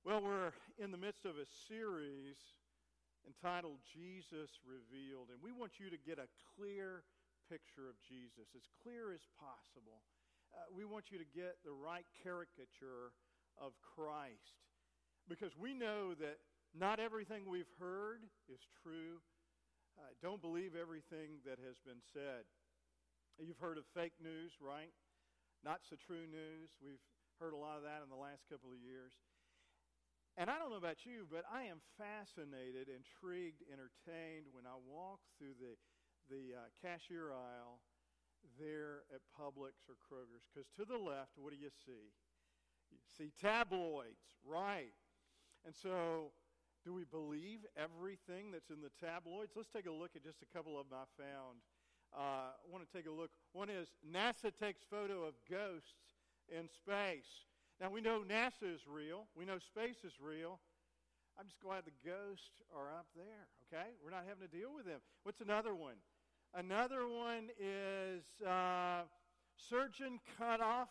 Well, we're in the midst of a series entitled Jesus Revealed, and we want you to get a clear picture of Jesus, as clear as possible. Uh, we want you to get the right caricature of Christ because we know that not everything we've heard is true. Uh, don't believe everything that has been said. You've heard of fake news, right? Not so true news. We've heard a lot of that in the last couple of years. And I don't know about you, but I am fascinated, intrigued, entertained when I walk through the, the uh, cashier aisle there at Publix or Kroger's. Because to the left, what do you see? You see tabloids, right? And so, do we believe everything that's in the tabloids? Let's take a look at just a couple of them I found. Uh, I want to take a look. One is NASA takes photo of ghosts in space. Now, we know NASA is real, we know space is real. I'm just glad the ghosts are up there, okay? We're not having to deal with them. What's another one? Another one is uh, surgeon cut off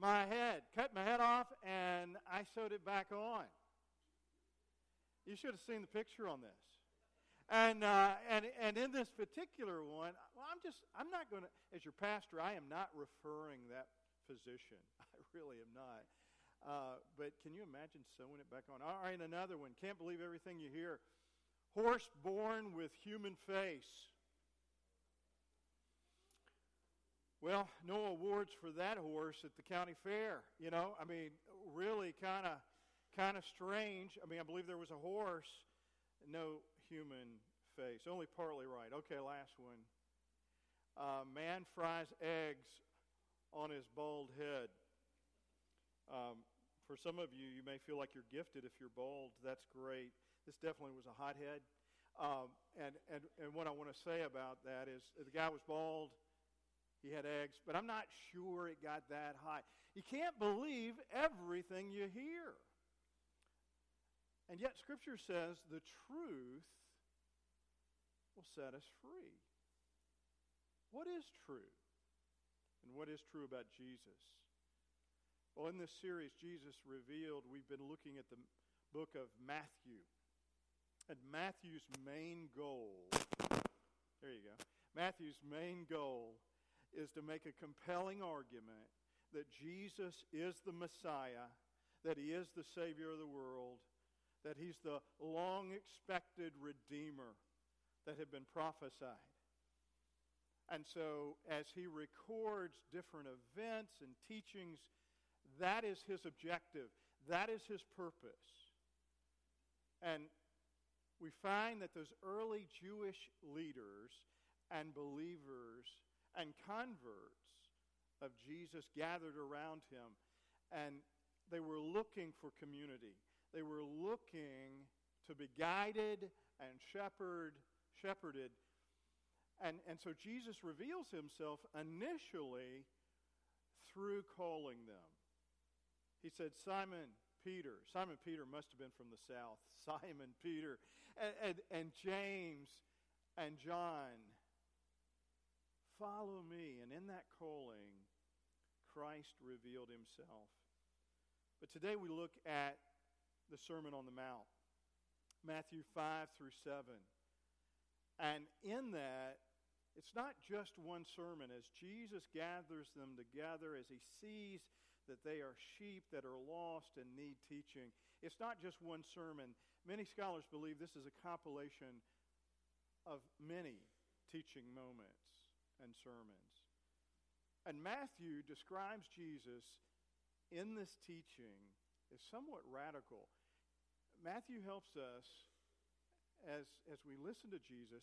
my head, cut my head off, and I sewed it back on. You should have seen the picture on this. And, uh, and, and in this particular one, well, I'm just, I'm not going to, as your pastor, I am not referring that physician. I really am not. Uh, but can you imagine sewing it back on? All right, another one. Can't believe everything you hear. Horse born with human face. Well, no awards for that horse at the county fair. You know, I mean, really kind of kind of strange. I mean, I believe there was a horse, no human face. Only partly right. Okay, last one. Uh, man fries eggs on his bald head. Um, for some of you, you may feel like you're gifted if you're bald. That's great. This definitely was a hothead. Um, and, and, and what I want to say about that is the guy was bald, he had eggs, but I'm not sure it got that high. You can't believe everything you hear. And yet, Scripture says the truth will set us free. What is true? And what is true about Jesus. Well, in this series, Jesus Revealed, we've been looking at the book of Matthew. And Matthew's main goal, there you go, Matthew's main goal is to make a compelling argument that Jesus is the Messiah, that he is the Savior of the world, that he's the long expected Redeemer that had been prophesied. And so, as he records different events and teachings, that is his objective, that is his purpose. And we find that those early Jewish leaders and believers and converts of Jesus gathered around him, and they were looking for community. They were looking to be guided and shepherd, shepherded and, and so Jesus reveals himself initially through calling them. He said, Simon Peter. Simon Peter must have been from the south. Simon Peter. And, and, and James and John. Follow me. And in that calling, Christ revealed himself. But today we look at the Sermon on the Mount, Matthew 5 through 7. And in that, it's not just one sermon. As Jesus gathers them together, as he sees that they are sheep that are lost and need teaching, it's not just one sermon. Many scholars believe this is a compilation of many teaching moments and sermons. And Matthew describes Jesus in this teaching as somewhat radical. Matthew helps us as, as we listen to Jesus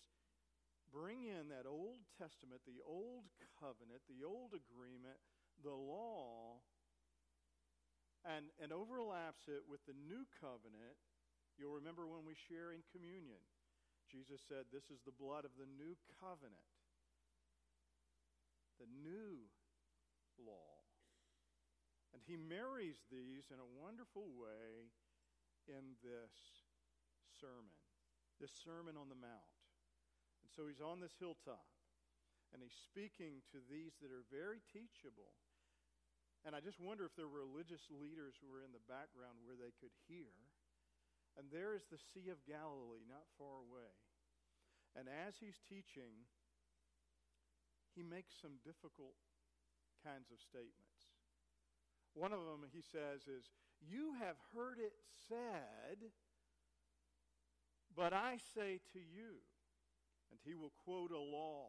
bring in that Old Testament, the Old Covenant, the Old Agreement, the law, and, and overlaps it with the New Covenant. You'll remember when we share in communion, Jesus said, This is the blood of the new covenant, the new law. And he marries these in a wonderful way in this sermon, this Sermon on the Mount. And so he's on this hilltop and he's speaking to these that are very teachable. And I just wonder if there were religious leaders who were in the background where they could hear. And there is the Sea of Galilee not far away. And as he's teaching, he makes some difficult kinds of statements. One of them he says is, You have heard it said, but I say to you. And he will quote a law.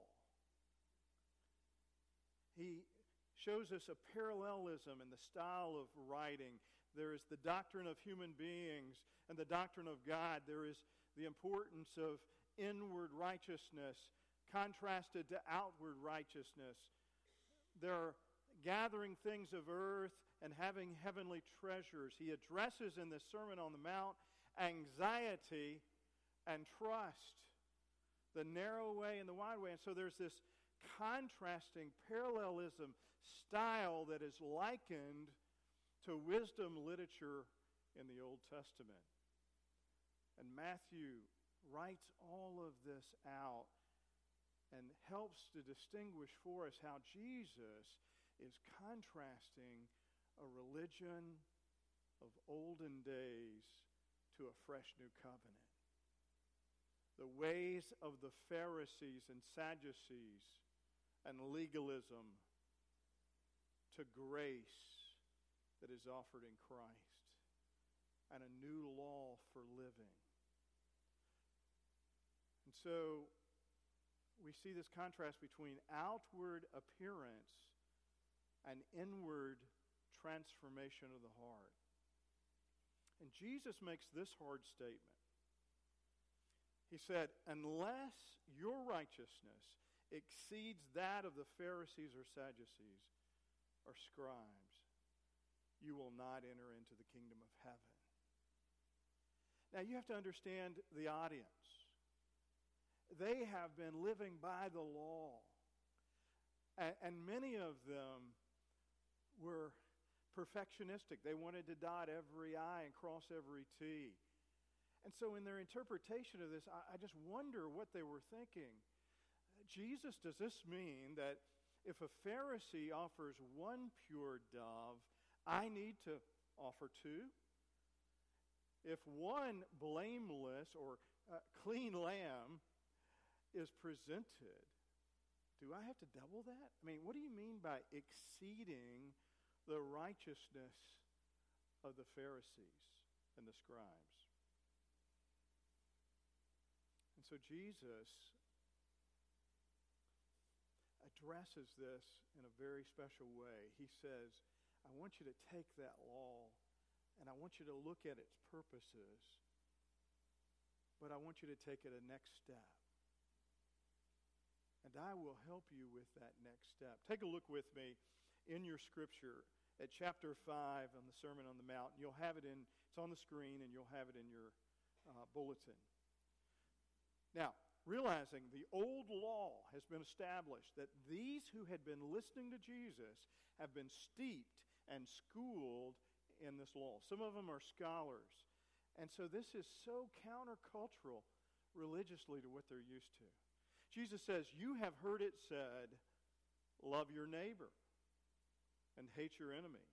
He shows us a parallelism in the style of writing. There is the doctrine of human beings and the doctrine of God. There is the importance of inward righteousness contrasted to outward righteousness. There are gathering things of earth and having heavenly treasures. He addresses in the Sermon on the Mount anxiety and trust, the narrow way and the wide way. And so there's this contrasting parallelism style that is likened to wisdom literature in the Old Testament. And Matthew writes all of this out and helps to distinguish for us how Jesus is contrasting a religion of olden days to a fresh new covenant. The ways of the Pharisees and Sadducees and legalism to grace that is offered in Christ and a new law for living. And so we see this contrast between outward appearance and inward transformation of the heart. And Jesus makes this hard statement. He said, Unless your righteousness exceeds that of the Pharisees or Sadducees or scribes, you will not enter into the kingdom of heaven. Now, you have to understand the audience. They have been living by the law, and, many of them were perfectionistic. They wanted to dot every I and cross every T. And so, in their interpretation of this, I, I just wonder what they were thinking. Jesus, does this mean that if a Pharisee offers one pure dove, I need to offer two? If one blameless or uh, clean lamb is presented, do I have to double that? I mean, what do you mean by exceeding the righteousness of the Pharisees and the scribes? So Jesus addresses this in a very special way. He says, I want you to take that law and I want you to look at its purposes, but I want you to take it a next step. And I will help you with that next step. Take a look with me in your scripture at chapter 5 on the Sermon on the Mount. You'll have it in, it's on the screen, and you'll have it in your uh, bulletin. Now, realizing the old law has been established that these who had been listening to Jesus have been steeped and schooled in this law. Some of them are scholars. And so this is so countercultural religiously to what they're used to. Jesus says, You have heard it said, love your neighbor and hate your enemy.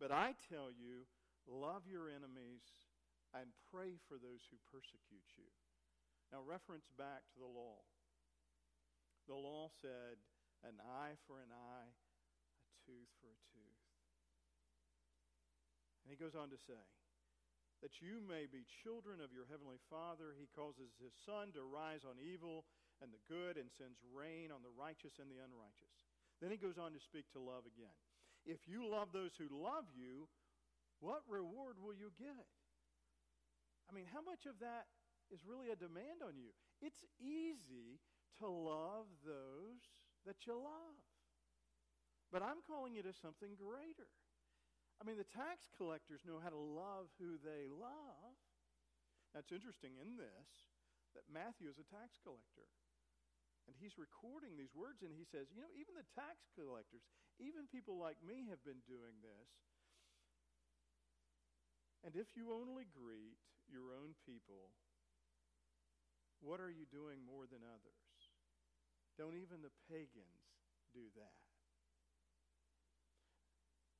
But I tell you, love your enemies and pray for those who persecute you. Now, reference back to the law. The law said, an eye for an eye, a tooth for a tooth. And he goes on to say, that you may be children of your heavenly Father. He causes his sun to rise on evil and the good and sends rain on the righteous and the unrighteous. Then he goes on to speak to love again. If you love those who love you, what reward will you get? I mean, how much of that is really a demand on you. It's easy to love those that you love. But I'm calling you to something greater. I mean, the tax collectors know how to love who they love. That's interesting in this that Matthew is a tax collector. And he's recording these words, and he says, You know, even the tax collectors, even people like me have been doing this. And if you only greet your own people, what are you doing more than others? Don't even the pagans do that.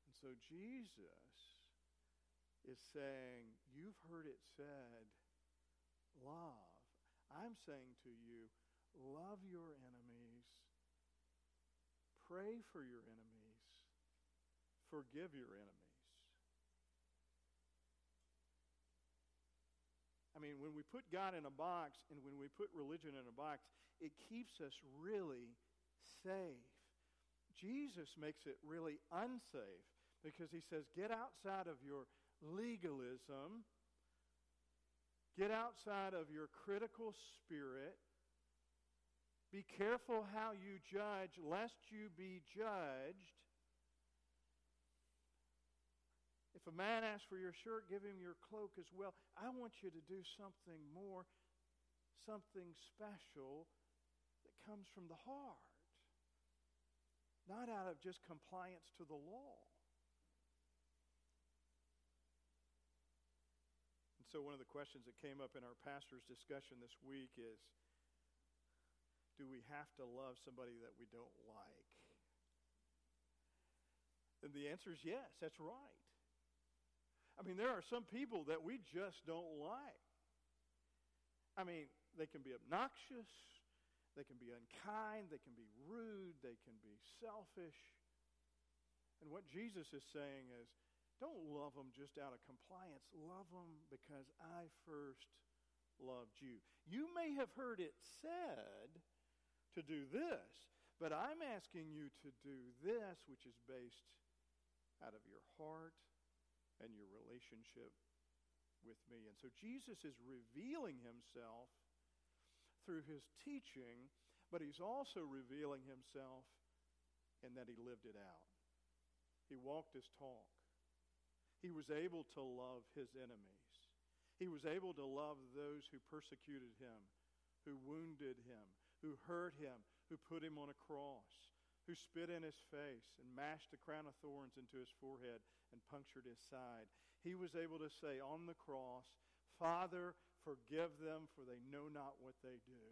And so Jesus is saying, You've heard it said, love. I'm saying to you, love your enemies, pray for your enemies, forgive your enemies. I mean, when we put God in a box and when we put religion in a box, it keeps us really safe. Jesus makes it really unsafe because he says, get outside of your legalism, get outside of your critical spirit. Be careful how you judge, lest you be judged. If a man asks for your shirt, give him your cloak as well. I want you to do something more, something special that comes from the heart, not out of just compliance to the law. And so, one of the questions that came up in our pastor's discussion this week is do we have to love somebody that we don't like? And the answer is yes, that's right. I mean, there are some people that we just don't like. I mean, they can be obnoxious, they can be unkind, they can be rude, they can be selfish. And what Jesus is saying is don't love them just out of compliance, love them because I first loved you. You may have heard it said to do this, but I'm asking you to do this, which is based out of your heart and your relationship with me. And so Jesus is revealing himself through his teaching, but he's also revealing himself in that he lived it out. He walked his talk. He was able to love his enemies. He was able to love those who persecuted him, who wounded him, who hurt him, who put him on a cross who spit in his face and mashed a crown of thorns into his forehead and punctured his side. He was able to say on the cross, Father, forgive them, for they know not what they do.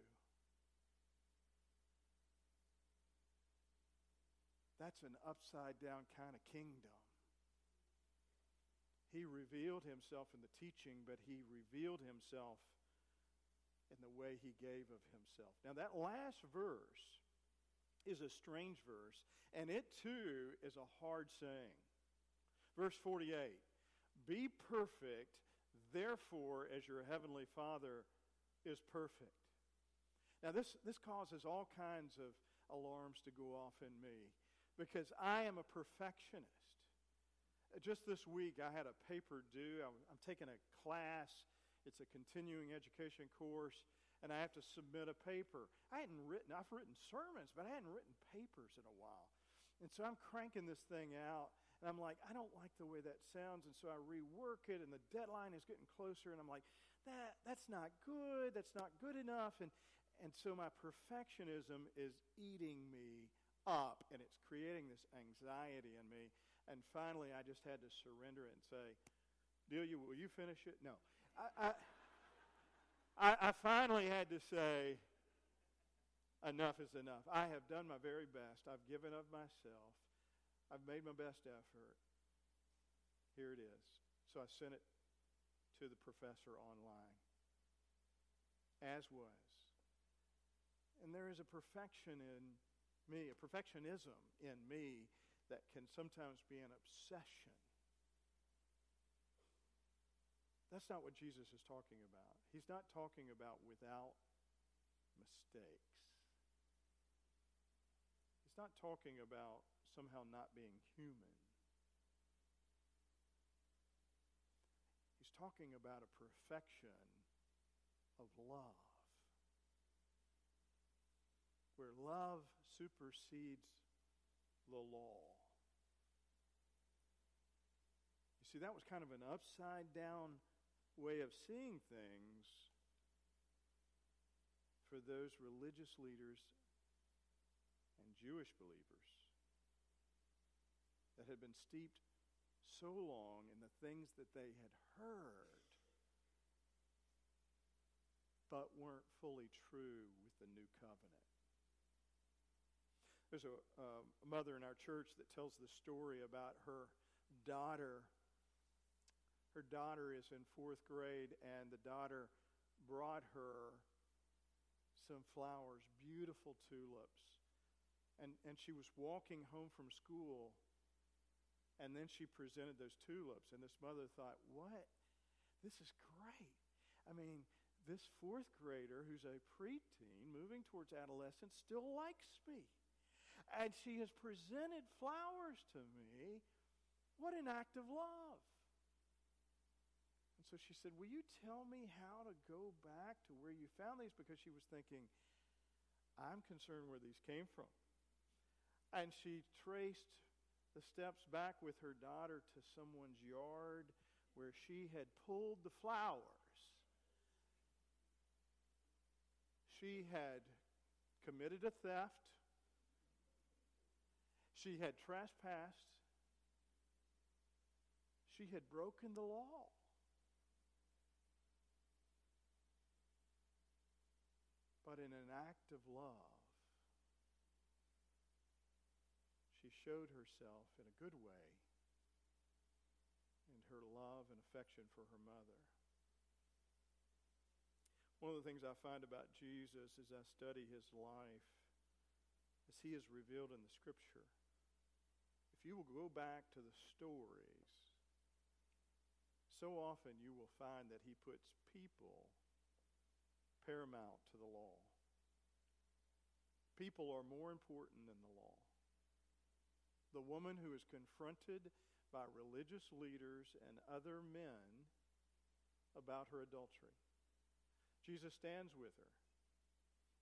That's an upside down kind of kingdom. He revealed himself in the teaching, but he revealed himself in the way he gave of himself. Now, that last verse is a strange verse, and it too is a hard saying. Verse 48 Be perfect, therefore, as your heavenly Father is perfect. Now, this, this causes all kinds of alarms to go off in me because I am a perfectionist. Just this week, I had a paper due. I'm, I'm taking a class, it's a continuing education course and I have to submit a paper. I hadn't written, I've written sermons, but I hadn't written papers in a while. And so I'm cranking this thing out, and I'm like, I don't like the way that sounds, and so I rework it, and the deadline is getting closer, and I'm like, that that's not good, that's not good enough. And and so my perfectionism is eating me up, and it's creating this anxiety in me. And finally, I just had to surrender it and say, Delia, will you finish it? No. I, I I, I finally had to say, enough is enough. I have done my very best. I've given of myself. I've made my best effort. Here it is. So I sent it to the professor online, as was. And there is a perfection in me, a perfectionism in me that can sometimes be an obsession. That's not what Jesus is talking about. He's not talking about without mistakes. He's not talking about somehow not being human. He's talking about a perfection of love, where love supersedes the law. You see, that was kind of an upside down way of seeing things for those religious leaders and Jewish believers that had been steeped so long in the things that they had heard but weren't fully true with the new covenant. There's a, uh, a mother in our church that tells the story about her daughter, her daughter is in fourth grade, and the daughter brought her some flowers, beautiful tulips. And, and she was walking home from school, and then she presented those tulips. And this mother thought, What? This is great. I mean, this fourth grader who's a preteen moving towards adolescence still likes me. And she has presented flowers to me. What an act of love. So she said, Will you tell me how to go back to where you found these? Because she was thinking, I'm concerned where these came from. And she traced the steps back with her daughter to someone's yard where she had pulled the flowers she had committed a theft, she had trespassed, she had broken the law. But in an act of love, she showed herself in a good way in her love and affection for her mother. One of the things I find about Jesus as I study his life, as he is revealed in the scripture, if you will go back to the stories, so often you will find that he puts people paramount to the law. People are more important than the law. The woman who is confronted by religious leaders and other men about her adultery. Jesus stands with her.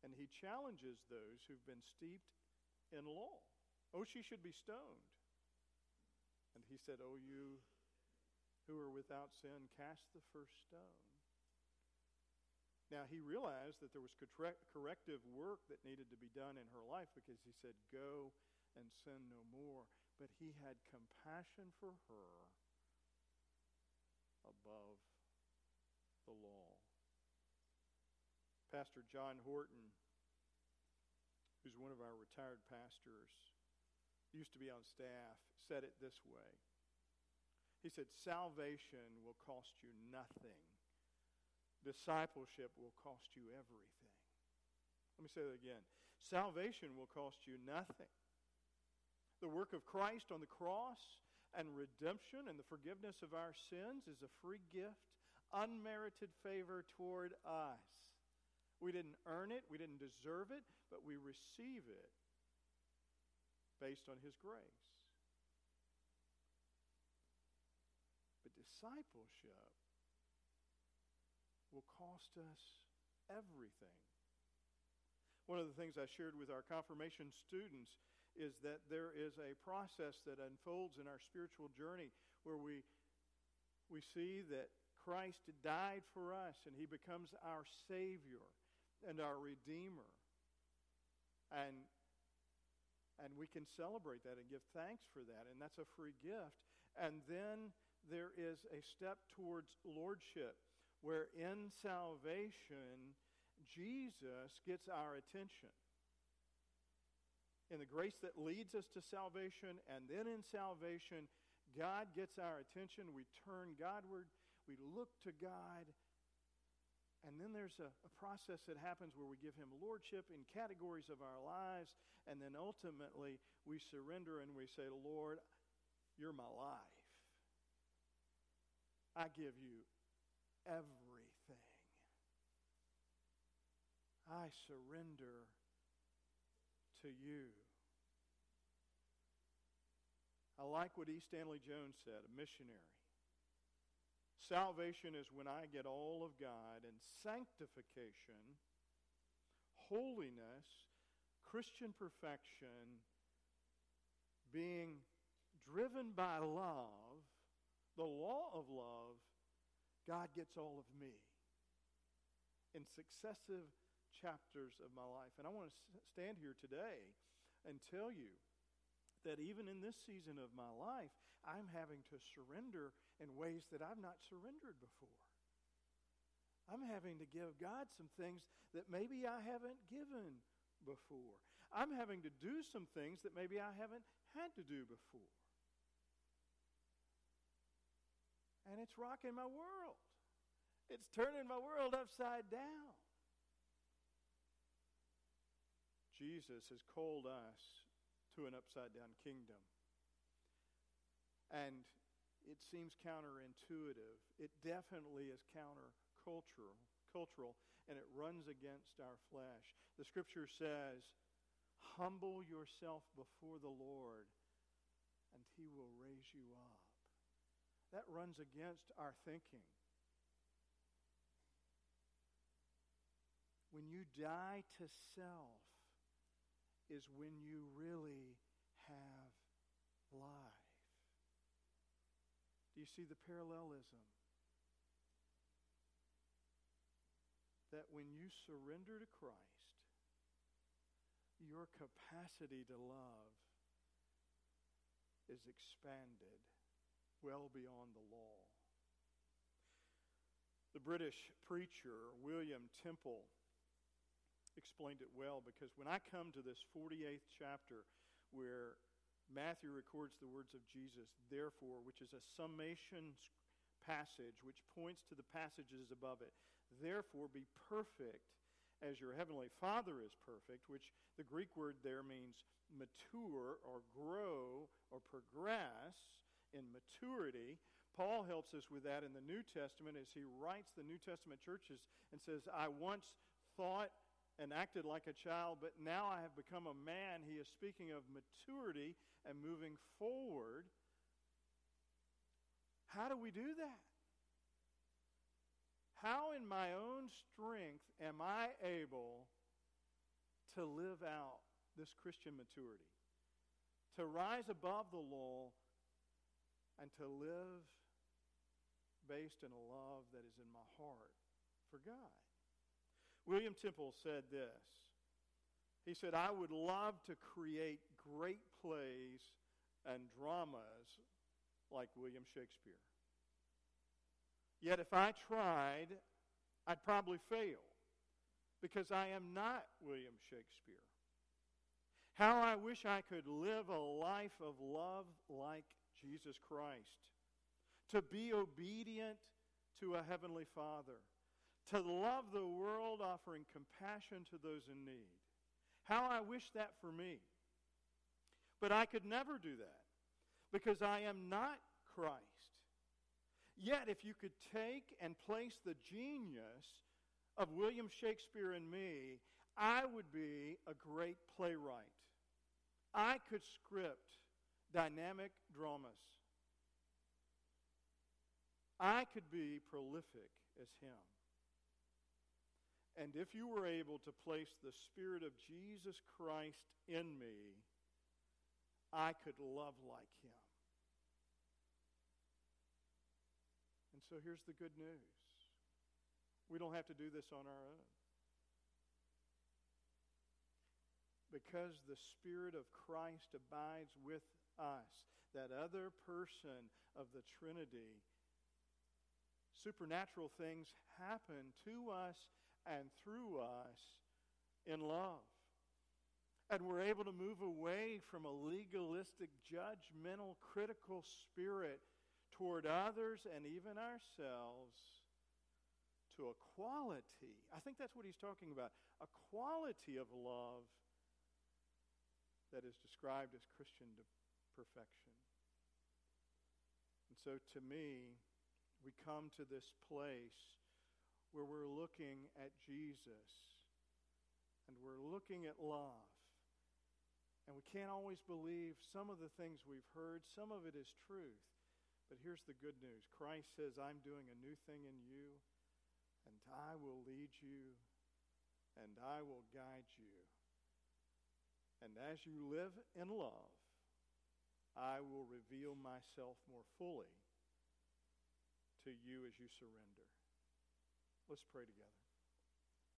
And he challenges those who've been steeped in law. Oh, she should be stoned. And he said, Oh, you who are without sin, cast the first stone. Now, he realized that there was corrective work that needed to be done in her life because he said, Go and sin no more. But he had compassion for her above the law. Pastor John Horton, who's one of our retired pastors, used to be on staff, said it this way. He said, Salvation will cost you nothing. Discipleship will cost you everything. Let me say that again. Salvation will cost you nothing. The work of Christ on the cross and redemption and the forgiveness of our sins is a free gift, unmerited favor toward us. We didn't earn it, we didn't deserve it, but we receive it based on His grace. But discipleship will cost us everything. One of the things I shared with our confirmation students is that there is a process that unfolds in our spiritual journey where we, we see that Christ died for us and he becomes our Savior and our Redeemer. And, and we can celebrate that and give thanks for that, and that's a free gift. And then there is a step towards lordship, where in salvation, Jesus gets our attention. In the grace that leads us to salvation, and then in salvation, God gets our attention. We turn Godward. We look to God and then there's a, a, process that happens where we give him lordship in categories of our lives. And then ultimately we surrender and we say, Lord, you're my life. I give you everything. I surrender to you. I like what E. Stanley Jones said, a missionary. Salvation is when I get all of God, and sanctification, holiness, Christian perfection, being driven by love, the law of love, God gets all of me in successive chapters of my life. And I want to stand here today and tell you that even in this season of my life, I'm having to surrender in ways that I've not surrendered before. I'm having to give God some things that maybe I haven't given before. I'm having to do some things that maybe I haven't had to do before. And it's rocking my world. It's turning my world upside down. Jesus has called us to an upside down kingdom. And it seems counterintuitive. It definitely is countercultural, cultural, and it runs against our flesh. The scripture says, Humble yourself before the Lord, and he will raise you up. That runs against our thinking. When you die to self, is when you really have life. Do you see the parallelism? That when you surrender to Christ, your capacity to love is expanded well beyond the law. The British preacher William Temple explained it well because when I come to this 48th chapter where Matthew records the words of Jesus, therefore, which is a summation passage which points to the passages above it. Therefore, be perfect as your heavenly Father is perfect, which the Greek word there means mature or grow or progress in maturity. Paul helps us with that in the New Testament as he writes the New Testament churches and says, I once thought and acted like a child, but now I have become a man. He is speaking of maturity and moving forward. How do we do that? How, in my own strength, am I able to live out this Christian maturity? To rise above the law and to live based in a love that is in my heart for God. William Temple said this. He said, I would love to create great plays and dramas like William Shakespeare. Yet if I tried, I'd probably fail because I am not William Shakespeare. How I wish I could live a life of love like Jesus Christ, to be obedient to a heavenly Father to love the world, offering compassion to those in need. How I wish that for me. But I could never do that because I am not Christ. Yet, if you could take and place the genius of William Shakespeare in me, I would be a great playwright. I could script dynamic dramas. I could be prolific as him. And if you were able to place the Spirit of Jesus Christ in me, I could love like him. And so here's the good news we don't have to do this on our own. Because the Spirit of Christ abides with us, that other person of the Trinity, supernatural things happen to us and through us in love. And we're able to move away from a legalistic, judgmental, critical spirit toward others and even ourselves to a quality. I think that's what he's talking about a quality of love that is described as Christian perfection. And so to me, we come to this place where we're looking at Jesus and we're looking at love. And we can't always believe some of the things we've heard, some of it is truth. But here's the good news Christ says, I'm doing a new thing in you, and I will lead you, and I will guide you. And as you live in love, I will reveal myself more fully to you as you surrender. Let's pray together.